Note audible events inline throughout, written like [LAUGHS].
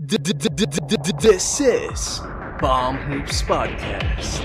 This is Bomb Hoops Podcast.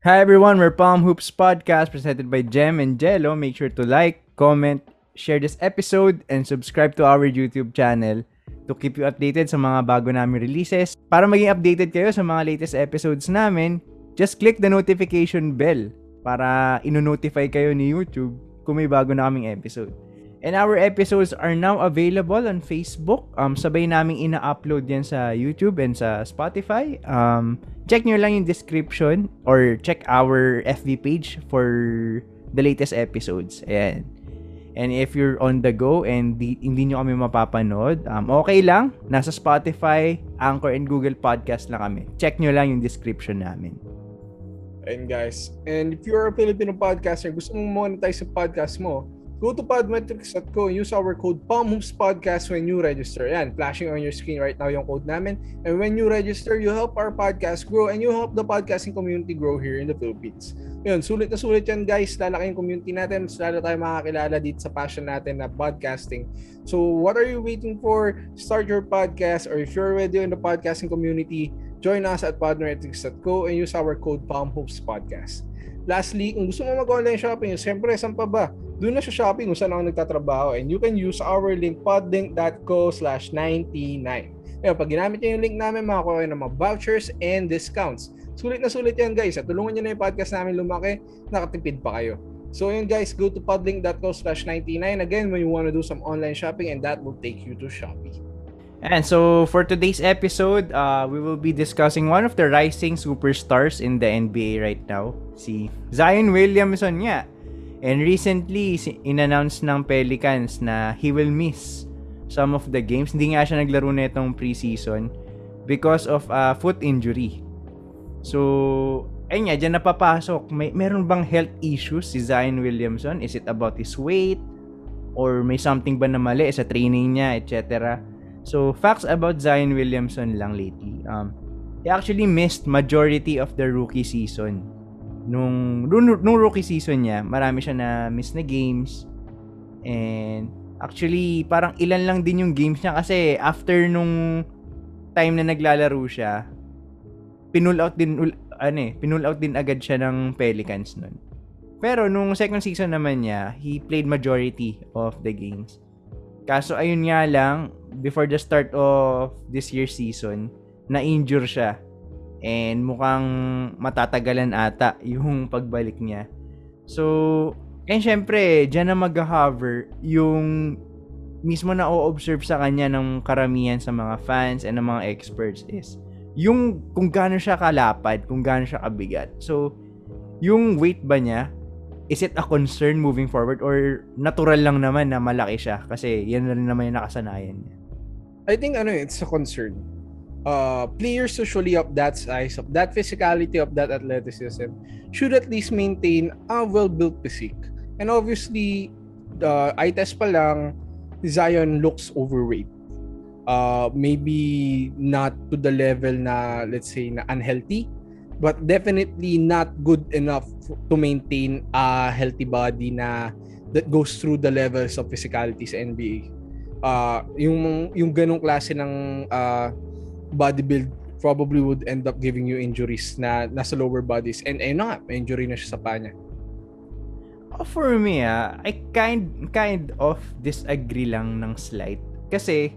Hi everyone, we're Palm Hoops Podcast presented by Jem and Jello. Make sure to like, comment, share this episode, and subscribe to our YouTube channel to keep you updated sa mga bago namin releases. Para maging updated kayo sa mga latest episodes namin, just click the notification bell para ino-notify kayo ni YouTube kung may bago na kaming episode. And our episodes are now available on Facebook. Um, sabay naming ina-upload yan sa YouTube and sa Spotify. Um, check nyo lang yung description or check our FB page for the latest episodes. Ayan. And if you're on the go and di, hindi nyo kami mapapanood, um, okay lang. Nasa Spotify, Anchor, and Google Podcast lang kami. Check nyo lang yung description namin. And guys, and if you're a Filipino podcaster, gusto mong monetize sa podcast mo, go to podmetrics.co and use our code PalmHoopsPodcast when you register. Yan, flashing on your screen right now yung code namin. And when you register, you help our podcast grow and you help the podcasting community grow here in the Philippines. Yun, sulit na sulit yan guys. Lalaki yung community natin. Mas lalo tayo makakilala dito sa passion natin na podcasting. So what are you waiting for? Start your podcast or if you're already in the podcasting community, join us at podmetrics.co and use our code PalmHoopsPodcast. Lastly, kung gusto mo mag-online shopping, siyempre, saan pa ba? Doon na sa shopping kung saan ako nagtatrabaho and you can use our link podlink.co slash 99. Ngayon, pag ginamit nyo yung link namin, makakuha kayo ng mga vouchers and discounts. Sulit na sulit yan guys. At tulungan nyo na yung podcast namin lumaki, nakatipid pa kayo. So yun guys, go to podlink.co slash 99 again when you want to do some online shopping and that will take you to Shopee. And so for today's episode, uh, we will be discussing one of the rising superstars in the NBA right now, si Zion Williamson nga. And recently, in-announce ng Pelicans na he will miss some of the games. Hindi nga siya naglaro na itong preseason because of a foot injury. So, ayun nga, dyan napapasok. May, meron bang health issues si Zion Williamson? Is it about his weight? Or may something ba na mali sa training niya, etc.? So, facts about Zion Williamson lang lately. Um, he actually missed majority of the rookie season. Nung, nung, nung rookie season niya, marami siya na miss na games. And actually, parang ilan lang din yung games niya kasi after nung time na naglalaro siya, pinull out din ano eh, pinull out din agad siya ng Pelicans nun. Pero nung second season naman niya, he played majority of the games. Kaso ayun nga lang, before the start of this year's season, na-injure siya. And mukhang matatagalan ata [LAUGHS] yung pagbalik niya. So, and syempre, dyan na mag-hover yung mismo na o-observe sa kanya ng karamihan sa mga fans and ng mga experts is yung kung gaano siya kalapad, kung gaano siya kabigat. So, yung weight ba niya, is it a concern moving forward or natural lang naman na malaki siya kasi yan na rin naman yung nakasanayan niya? I think ano it's a concern. Uh, players usually of that size, of that physicality, of that athleticism should at least maintain a well-built physique. And obviously, the eye test pa lang, Zion looks overweight. Uh, maybe not to the level na, let's say, na unhealthy, but definitely not good enough to maintain a healthy body na that goes through the levels of physicality sa NBA. Uh, yung yung ganong klase ng uh, body build probably would end up giving you injuries na nasa lower bodies and ayun na nga, injury na siya sa paa niya. Oh, for me, ah, I kind kind of disagree lang ng slight. Kasi,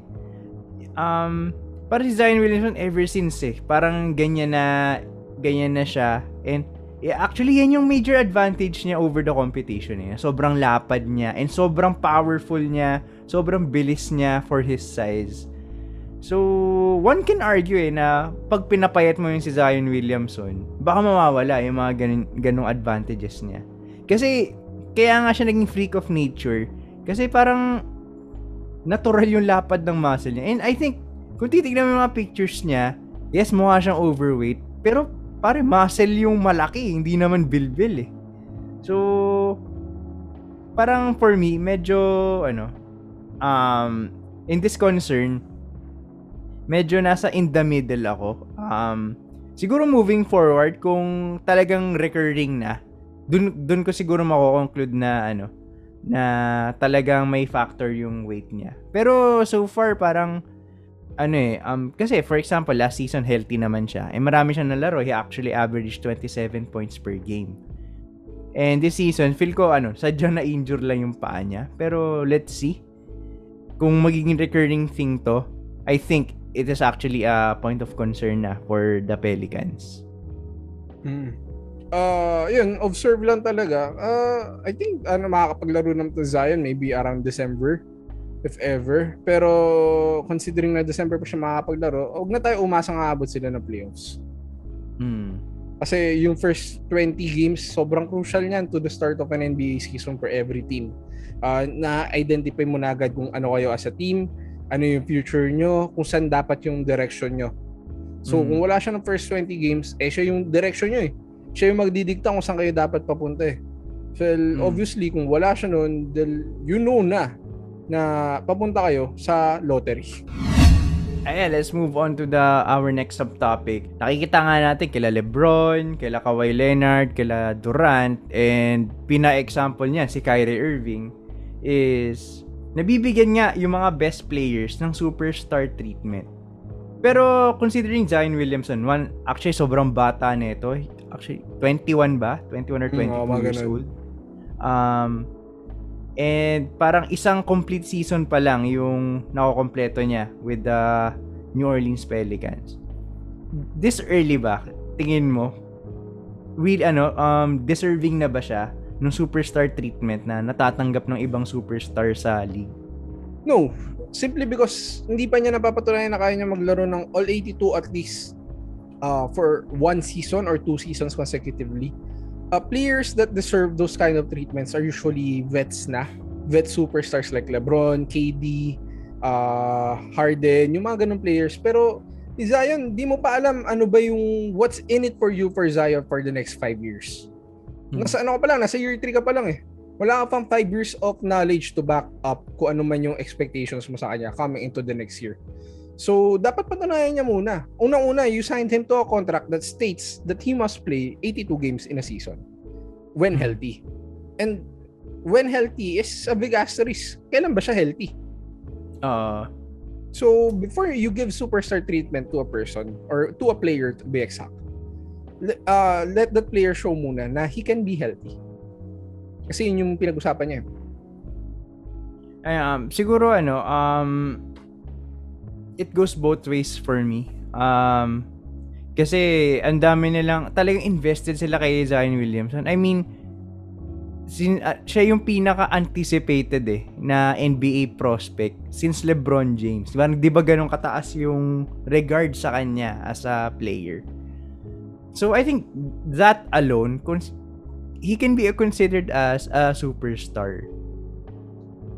um, para si Zion Williamson ever since eh, parang ganyan na, ganyan na siya. And, yeah, actually, yan yung major advantage niya over the competition eh. Sobrang lapad niya and sobrang powerful niya, sobrang bilis niya for his size. So, one can argue eh na pag pinapayat mo yung si Zion Williamson, baka mawawala yung mga ganun, ganung advantages niya. Kasi, kaya nga siya naging freak of nature. Kasi parang natural yung lapad ng muscle niya. And I think, kung titignan mo yung mga pictures niya, yes, mukha siyang overweight. Pero, pare, muscle yung malaki. Hindi naman bilbil eh. So, parang for me, medyo, ano, um, in this concern, medyo nasa in the middle ako. Um, siguro moving forward, kung talagang recurring na, dun, dun ko siguro mako-conclude na ano, na talagang may factor yung weight niya. Pero so far parang ano eh, um, kasi for example, last season healthy naman siya. Eh marami siyang nalaro. He actually averaged 27 points per game. And this season, feel ko ano, sadyang na-injure lang yung paa niya. Pero let's see. Kung magiging recurring thing to, I think it is actually a point of concern na for the Pelicans. Hmm. Uh, yun, observe lang talaga. Uh, I think ano makakapaglaro naman to Zion maybe around December if ever. Pero considering na December pa siya makakapaglaro, huwag na tayo umasang aabot sila ng playoffs. Hmm. Kasi yung first 20 games, sobrang crucial niyan to the start of an NBA season for every team. Uh, na-identify mo na agad kung ano kayo as a team, ano yung future nyo, kung saan dapat yung direction nyo. So, mm. kung wala siya ng first 20 games, eh siya yung direction nyo eh. Siya yung magdidikta kung saan kayo dapat papunta eh. So, mm. obviously, kung wala siya nun, you know na na papunta kayo sa lottery. Ayan, let's move on to the our next subtopic. Nakikita nga natin kila Lebron, kila Kawhi Leonard, kila Durant, and pina-example niya si Kyrie Irving is nabibigyan nga yung mga best players ng superstar treatment. Pero considering Zion Williamson, one, actually sobrang bata nito. Actually, 21 ba? 21 or 22 mm, oh, years old. Um, And parang isang complete season pa lang yung nakokompleto niya with the New Orleans Pelicans. This early ba, tingin mo, will ano, um, deserving na ba siya ng superstar treatment na natatanggap ng ibang superstar sa league? No. Simply because hindi pa niya napapatunayan na kaya niya maglaro ng all 82 at least uh, for one season or two seasons consecutively uh, players that deserve those kind of treatments are usually vets na. Vet superstars like LeBron, KD, uh, Harden, yung mga ganong players. Pero Zion, di mo pa alam ano ba yung what's in it for you for Zion for the next five years. Hmm. Nasa ano ka pa lang, nasa year 3 ka pa lang eh. Wala ka pang 5 years of knowledge to back up kung ano man yung expectations mo sa kanya coming into the next year. So, dapat patunayan niya muna. Unang-una, you signed him to a contract that states that he must play 82 games in a season when hmm. healthy. And when healthy is a big asterisk. Kailan ba siya healthy? Uh, so, before you give superstar treatment to a person or to a player to be exact, uh, let that player show muna na he can be healthy. Kasi yun yung pinag-usapan niya. Ay, um, siguro ano, um, it goes both ways for me. Um, kasi ang dami nilang, talagang invested sila kay Zion Williamson. I mean, sin, uh, siya yung pinaka-anticipated eh na NBA prospect since LeBron James. Diba, di ba ganun kataas yung regard sa kanya as a player? So I think that alone, he can be considered as a superstar.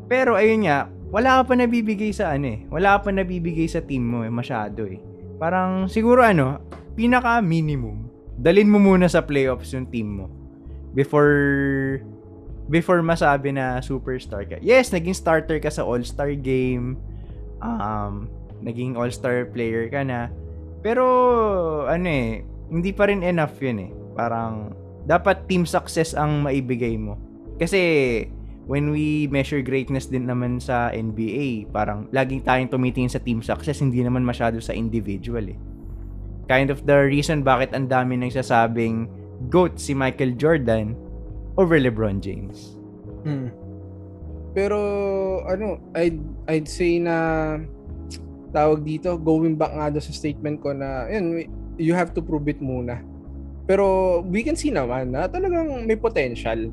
Pero ayun nga, wala ka pa nabibigay sa ano eh. Wala ka pa nabibigay sa team mo eh, masyado eh. Parang siguro ano, pinaka minimum, dalin mo muna sa playoffs yung team mo. Before before masabi na superstar ka. Yes, naging starter ka sa All-Star game. Um, naging All-Star player ka na. Pero ano eh, hindi pa rin enough 'yun eh. Parang dapat team success ang maibigay mo. Kasi when we measure greatness din naman sa NBA, parang laging tayong tumitingin sa team success, hindi naman masyado sa individual eh. Kind of the reason bakit ang dami nagsasabing GOAT si Michael Jordan over LeBron James. Hmm. Pero ano, I'd, I'd say na tawag dito, going back nga sa statement ko na yun, you have to prove it muna. Pero we can see naman na talagang may potential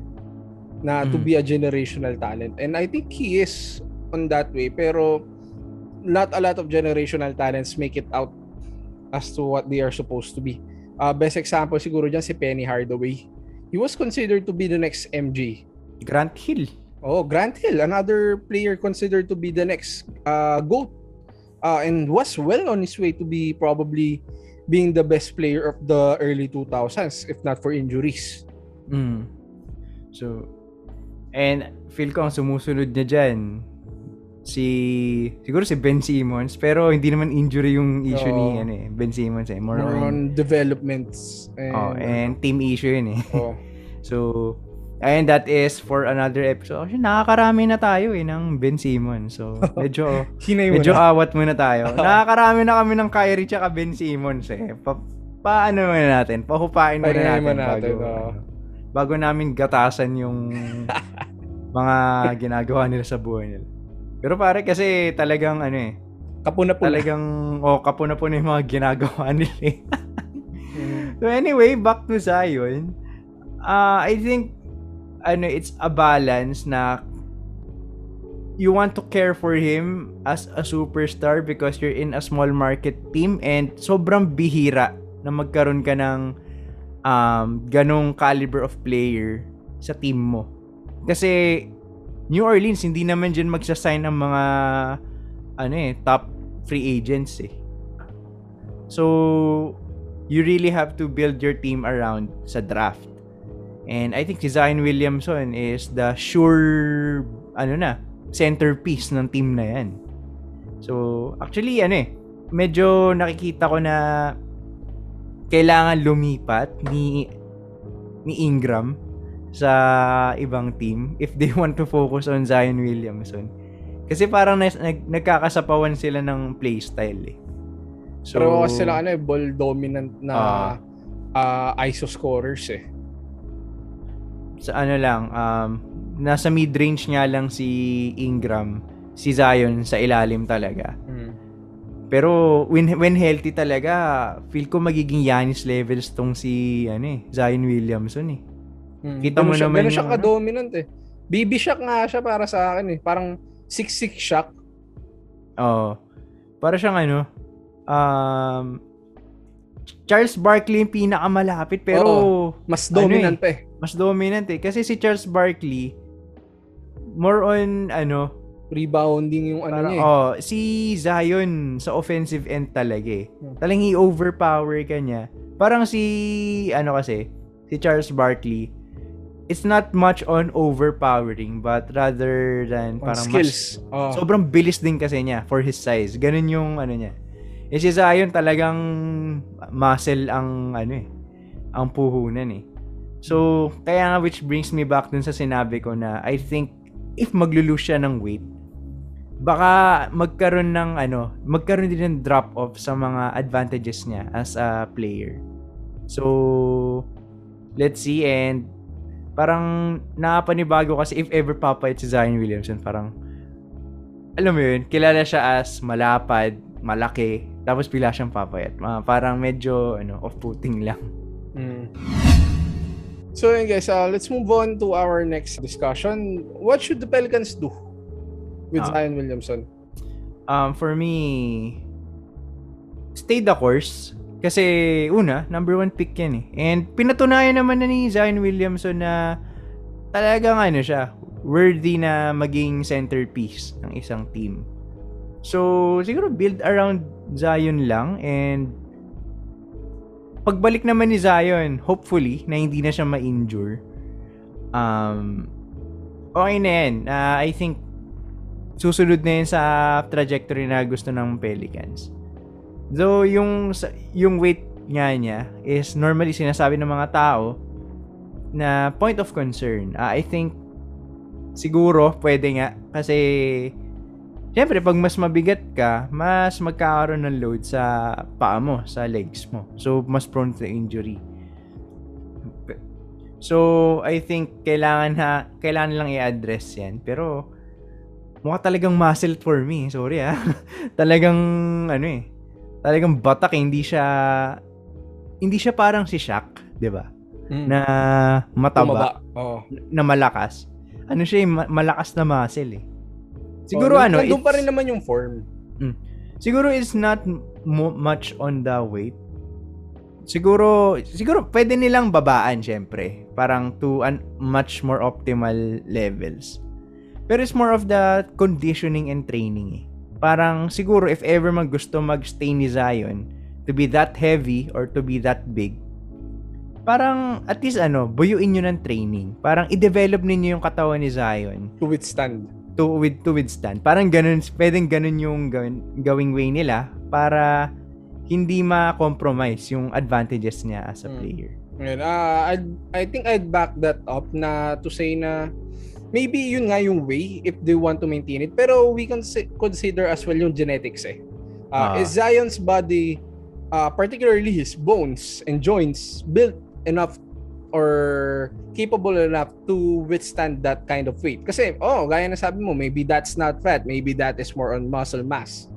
na to mm. be a generational talent. And I think he is on that way. Pero not a lot of generational talents make it out as to what they are supposed to be. Uh, best example siguro dyan si Penny Hardaway. He was considered to be the next MJ. Grant Hill. Oh, Grant Hill, another player considered to be the next uh, GOAT. Uh, and was well on his way to be probably being the best player of the early 2000s if not for injuries. Mm. So, And feel ko ang sumusunod niya dyan, si siguro si Ben Simmons pero hindi naman injury yung issue ni Oo. ano eh Ben Simmons eh more, More on, on developments. And, oh, and team issue yun eh oh. [LAUGHS] so and that is for another episode actually nakakarami na tayo eh ng Ben Simmons so medyo [LAUGHS] medyo na. awat muna tayo [LAUGHS] nakakarami na kami ng Kyrie tsaka Ben Simmons eh pa, paano muna natin pahupain muna Pahinay natin, mo natin, bago, oo. ano, bago namin gatasan yung [LAUGHS] mga ginagawa nila sa buhay nila pero pare kasi talagang ano eh Kapuna po. talagang oh kapuna po na yung mga ginagawa [LAUGHS] nila eh. Mm. so anyway back to Zion uh, I think ano it's a balance na you want to care for him as a superstar because you're in a small market team and sobrang bihira na magkaroon ka ng um, ganong caliber of player sa team mo. Kasi New Orleans hindi naman dyan magsasign ng mga ano eh, top free agents eh. So, you really have to build your team around sa draft. And I think si Zion Williamson is the sure, ano na, centerpiece ng team na yan. So, actually, ano eh, medyo nakikita ko na kailangan lumipat ni ni Ingram sa ibang team if they [LAUGHS] want to focus on Zion Williamson. Kasi parang nas, nag, nagkakasapawan sila ng playstyle eh. So, Pero kasi sila ano eh, ball dominant na Ah. ah, ISO scorers eh. sa ano lang, um, nasa mid-range nga lang si Ingram, si Zion sa ilalim talaga. Mm. Pero when when healthy talaga, feel ko magiging Giannis levels tong si ano eh, Zion Williamson eh. Mm. Kita mo naman ganun siya ano? ka-dominant eh. BB shock nga siya para sa akin eh. Parang 6-6 shock. Oo. Para siyang ano, um, Charles Barkley yung pinakamalapit pero Mas Ano dominant eh? pa eh. mas dominant eh. Kasi si Charles Barkley, more on ano, Rebounding yung ano Parang, niya eh. oh, si Zion sa offensive end talaga eh. Hmm. Talagang i-overpower ka niya. Parang si, ano kasi, si Charles Barkley, it's not much on overpowering but rather than On parang skills. Oh. mas, sobrang bilis din kasi niya for his size. Ganun yung ano niya. Eh si Zion talagang muscle ang ano eh, ang puhunan eh. So, kaya nga which brings me back dun sa sinabi ko na I think if maglulose siya ng weight, baka magkaroon ng ano, magkaroon din ng drop off sa mga advantages niya as a player. So, let's see and parang nakapanibago kasi if ever papayat si Zion Williamson, parang alam mo yun, kilala siya as malapad, malaki, tapos pila siyang papayat. Mga parang medyo ano, off-putting lang. Mm. So yun guys, uh, let's move on to our next discussion. What should the Pelicans do with Ah. Zion Williamson? Um, for me, stay the course. Kasi, una, number one pick yan eh. And pinatunayan naman na ni Zion Williamson na talagang ano siya, worthy na maging centerpiece ng isang team. So, siguro build around Zion lang and pagbalik naman ni Zion, hopefully, na hindi na siya ma-injure, um, okay na yan. Uh, I think, susunod na yun sa trajectory na gusto ng Pelicans. Though, yung, yung weight nga niya is normally sinasabi ng mga tao na point of concern. Ah, I think, siguro, pwede nga. Kasi, Siyempre, pag mas mabigat ka, mas magkakaroon ng load sa paa mo, sa legs mo. So, mas prone to injury. So, I think kailangan ha, kailangan lang i-address 'yan. Pero mukha talagang muscle for me. Sorry ah. [LAUGHS] talagang ano eh. Talagang batak, eh. hindi siya hindi siya parang si Shaq, 'di ba? Mm. Na mataba, Tumaba. Oh. na malakas. Ano siya, eh, ma- malakas na muscle eh. Siguro oh, ano, Nandun pa rin naman yung form. Siguro it's not mo- much on the weight. Siguro, siguro pwede nilang babaan syempre. Parang to an much more optimal levels. Pero it's more of the conditioning and training eh. Parang siguro if ever mag gusto mag-stay ni Zion to be that heavy or to be that big, parang at least ano, buyuin nyo ng training. Parang i-develop ninyo yung katawan ni Zion To withstand. to with to withstand. Parang ganun, pwedeng ganun yung gawin, gawing way nila para hindi ma-compromise yung advantages niya as a Mm. player. Ngayon, ah, I'd, I think I'd back that up na to say na maybe yun nga yung way if they want to maintain it. Pero we can si- consider as well yung genetics eh. Uh, Ah. is Zion's body, uh, particularly his bones and joints, built enough or capable enough to withstand that kind of weight? Kasi, oh, gaya na sabi mo, maybe that's not fat, maybe that is more on muscle mass.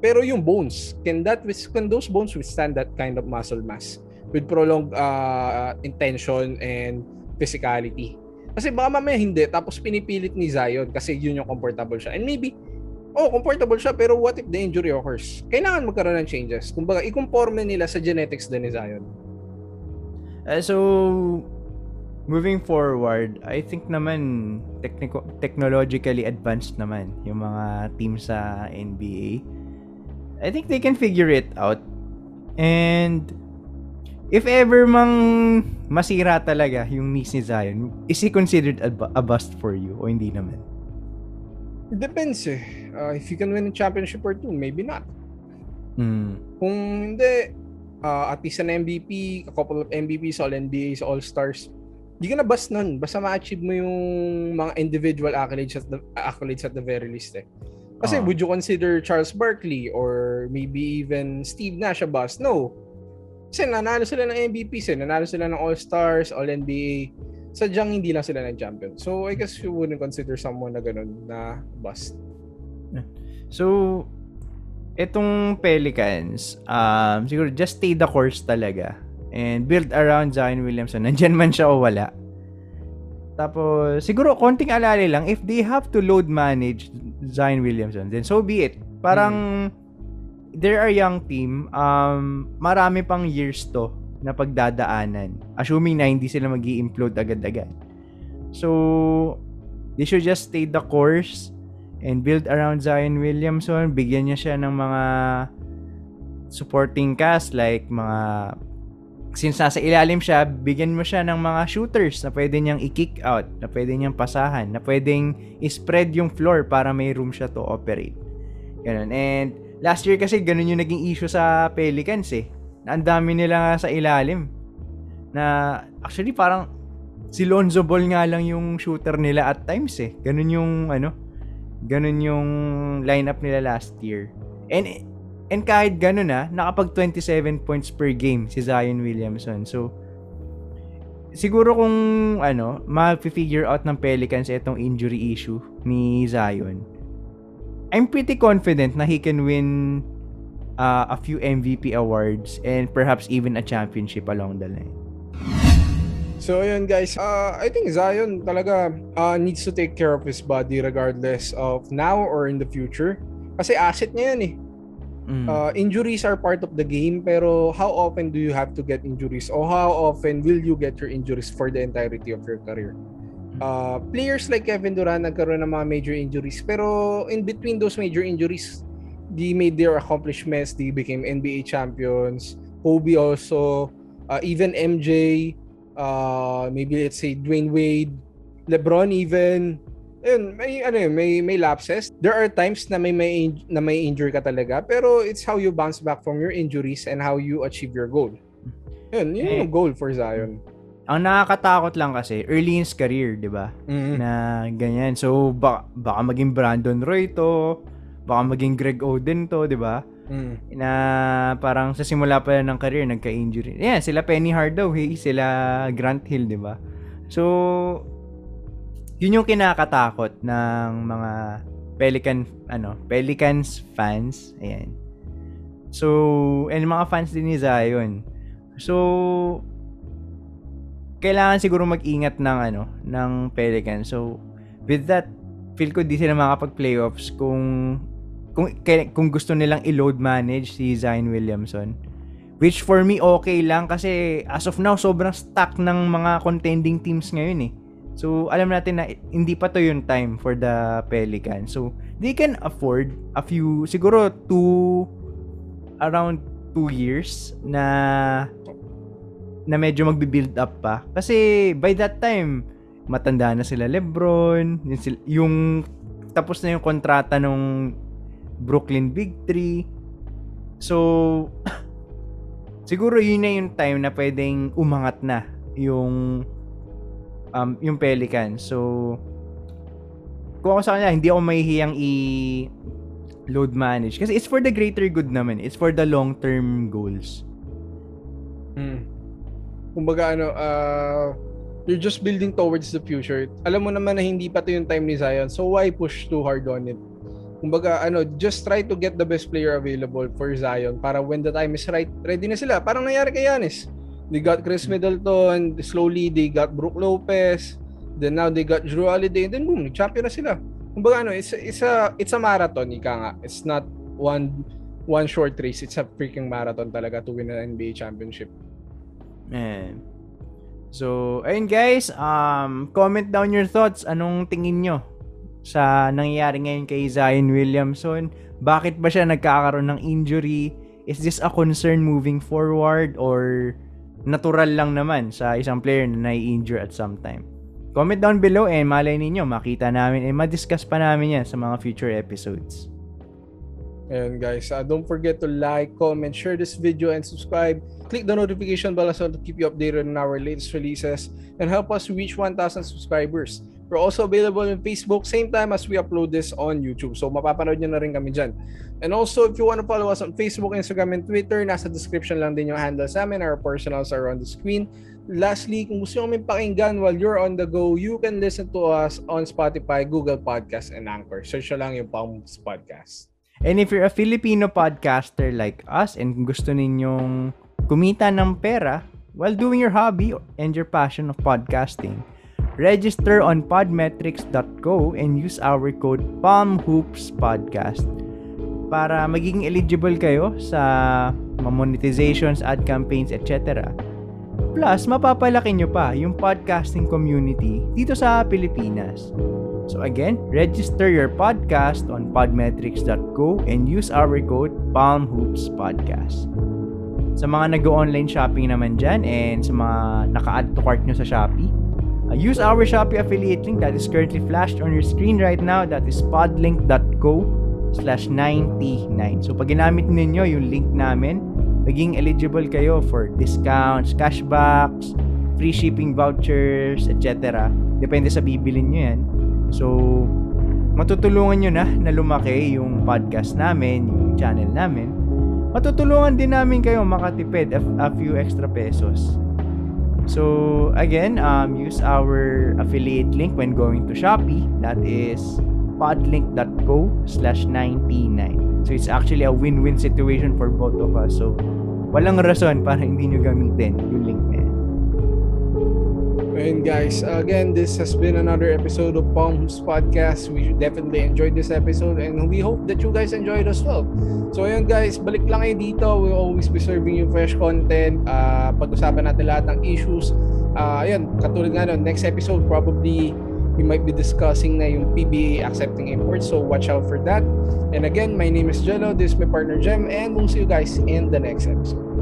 Pero yung bones, can that can those bones withstand that kind of muscle mass with prolonged uh, intention and physicality? Kasi baka mamaya hindi, tapos pinipilit ni Zion kasi yun yung comfortable siya. And maybe, oh, comfortable siya, pero what if the injury occurs? Kailangan magkaroon ng changes. Kumbaga, ikonforme nila sa genetics din ni Zion. Uh, so, moving forward, I think naman technico- technologically advanced naman yung mga teams sa NBA. I think they can figure it out. And if ever mang masira talaga yung knees ni Zion, is he considered a, a bust for you o hindi naman? Depends eh. Uh, if you can win a championship or two, maybe not. Mm. Kung hindi, uh, at least an MVP, a couple of MVPs, all NBAs, all stars, di ka na bust nun. Basta ma-achieve mo yung mga individual accolades at the, accolades at the very least eh. Kasi Ah. would you consider Charles Barkley or maybe even Steve Nash a bust? No. Kasi nanalo sila ng MVPs eh. Nanalo sila ng All-Stars, All-NBA. Sadyang hindi lang sila nag-champion. So, I guess you wouldn't consider someone na ganun na bust. So, itong Pelicans, um, siguro just stay the course talaga and build around Zion Williamson. Nandyan man siya o wala. Tapos, siguro konting alala lang, if they have to load manage Zion Williamson, then so be it. Parang, they're a young team, um, marami pang years to na pagdadaanan. Assuming na hindi sila mag implode agad-agad. So, they should just stay the course and build around Zion Williamson. Bigyan niya siya ng mga supporting cast like mga since nasa ilalim siya, bigyan mo siya ng mga shooters na pwede niyang i-kick out, na pwede niyang pasahan, na pwedeng i-spread yung floor para may room siya to operate. Ganun. And last year kasi ganun yung naging issue sa Pelicans eh. Na ang dami nila nga sa ilalim. Na actually parang si Lonzo Ball nga lang yung shooter nila at times eh. Ganun yung ano, ganun yung lineup nila last year. And and kahit ganun ah, nakapag 27 points per game si Zion Williamson. So siguro kung ano, ma-figure out ng Pelicans itong injury issue ni Zion. I'm pretty confident na he can win uh, a few MVP awards and perhaps even a championship along the line. So ayun guys, uh, I think Zion talaga uh, needs to take care of his body regardless of now or in the future. Kasi asset niya yan eh. Mm. Uh, injuries are part of the game pero how often do you have to get injuries or how often will you get your injuries for the entirety of your career? Uh, players like Kevin Durant nagkaroon ng mga major injuries pero in between those major injuries they made their accomplishments they became NBA champions Kobe also uh, even MJ uh, maybe let's say Dwayne Wade LeBron even Ayun, may ano yun, may may lapses. There are times na may may na may injury ka talaga, pero it's how you bounce back from your injuries and how you achieve your goal. Yun, yun Eh. yung goal for Zion. Ang nakakatakot lang kasi early in his career, 'di ba? Mm. Na ganyan. So baka, baka maging Brandon Roy to, baka maging Greg Oden to, 'di ba? Mm. Na parang sa simula pa lang ng career nagka-injury. Yeah, sila Penny Hardaway, sila Grant Hill, 'di ba? So yun yung kinakatakot ng mga Pelican ano, Pelicans fans. Ayan. So, and mga fans din ni Zion. So, kailangan siguro mag-ingat ng ano, ng Pelicans. So, with that, feel ko di sila makapag-playoffs kung kung kung gusto nilang i-load manage si Zion Williamson. Which for me okay lang kasi as of now sobrang stack ng mga contending teams ngayon eh. So alam natin na hindi pa to yung time for the Pelicans. So they can afford a few siguro two around two years na na medyo magbi-build up pa. Kasi by that time matanda na sila LeBron, yung, yung tapos na yung kontrata nung Brooklyn Big 3. So, [LAUGHS] siguro yun na yung time na pwedeng umangat na yung um, yung Pelican. So, kung ako sa kanya, hindi ako mahihiyang i load manage. Kasi it's for the greater good naman. It's for the long-term goals. Hmm. Kumbaga ano, uh, you're just building towards the future. Alam mo naman na hindi pa to yung time ni Zion, so why push too hard on it? Kumbaga ano, just try to get the best player available for Zion para when the time is right, ready na sila. Parang nangyari kay Giannis. They got Chris Middleton, slowly they got Brook Lopez, then now they got Drew Holiday, and then boom, champion na sila. Kumbaga ano, it's, it's a it's a marathon, ika nga. It's not one one short race. It's a freaking marathon talaga to win an NBA championship. Man. So, ayun guys, um, comment down your thoughts. Anong tingin nyo sa nangyayari ngayon kay Zion Williamson? Bakit ba siya nagkakaroon ng injury? Is this a concern moving forward or natural lang naman sa isang player na nai-injure at some time? Comment down below and malay ninyo, makita namin and ma-discuss pa namin yan sa mga future episodes. And guys, uh, don't forget to like, comment, share this video, and subscribe. Click the notification bell as well to keep you updated on our latest releases and help us reach 1,000 subscribers. We're also available on Facebook same time as we upload this on YouTube. So mapapanood nyo na rin kami dyan. And also, if you want to follow us on Facebook, Instagram, and Twitter, nasa description lang din yung handles namin. Our personals are on the screen. Lastly, kung gusto nyo pakinggan while you're on the go, you can listen to us on Spotify, Google Podcast, and Anchor. Search lang yung Palms Podcast. And if you're a Filipino podcaster like us and gusto ninyong kumita ng pera while doing your hobby and your passion of podcasting, register on podmetrics.co and use our code PalmHoopsPodcast para maging eligible kayo sa monetizations, ad campaigns, etc. Plus, mapapalaki nyo pa yung podcasting community dito sa Pilipinas. So again, register your podcast on podmetrics.co and use our code PalmHoopsPodcast. Sa mga nag-online shopping naman dyan and sa mga naka-add to cart nyo sa Shopee, uh, use our Shopee affiliate link that is currently flashed on your screen right now. That is podlink.co slash 99. So pag ginamit ninyo yung link namin, maging eligible kayo for discounts, cashbacks, free shipping vouchers, etc. Depende sa bibilin nyo yan. So, matutulungan nyo na na lumaki yung podcast namin, yung channel namin. Matutulungan din namin kayo makatipid a, a few extra pesos. So, again, um, use our affiliate link when going to Shopee. That is podlink.co slash 99. So, it's actually a win-win situation for both of us. So, walang rason para hindi nyo gamitin yung link na And guys, again, this has been another episode of Palms Podcast. We definitely enjoyed this episode and we hope that you guys enjoyed as well. So ayun guys, balik lang kayo dito. We'll always be serving you fresh content. Uh, pag-usapan natin lahat ng issues. Uh, ayun, katulad nga nun, next episode probably we might be discussing na yung PBA accepting imports. So watch out for that. And again, my name is Jello. This is my partner Jem. And we'll see you guys in the next episode.